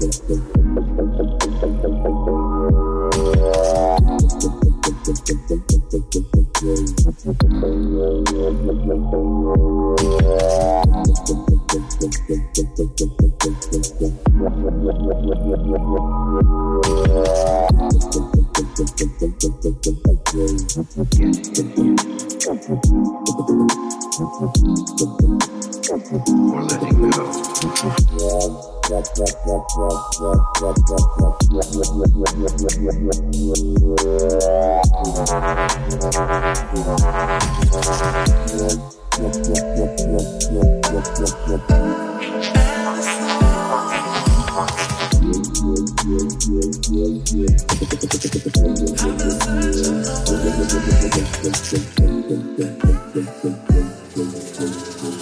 We're letting go. I'm the search of the world.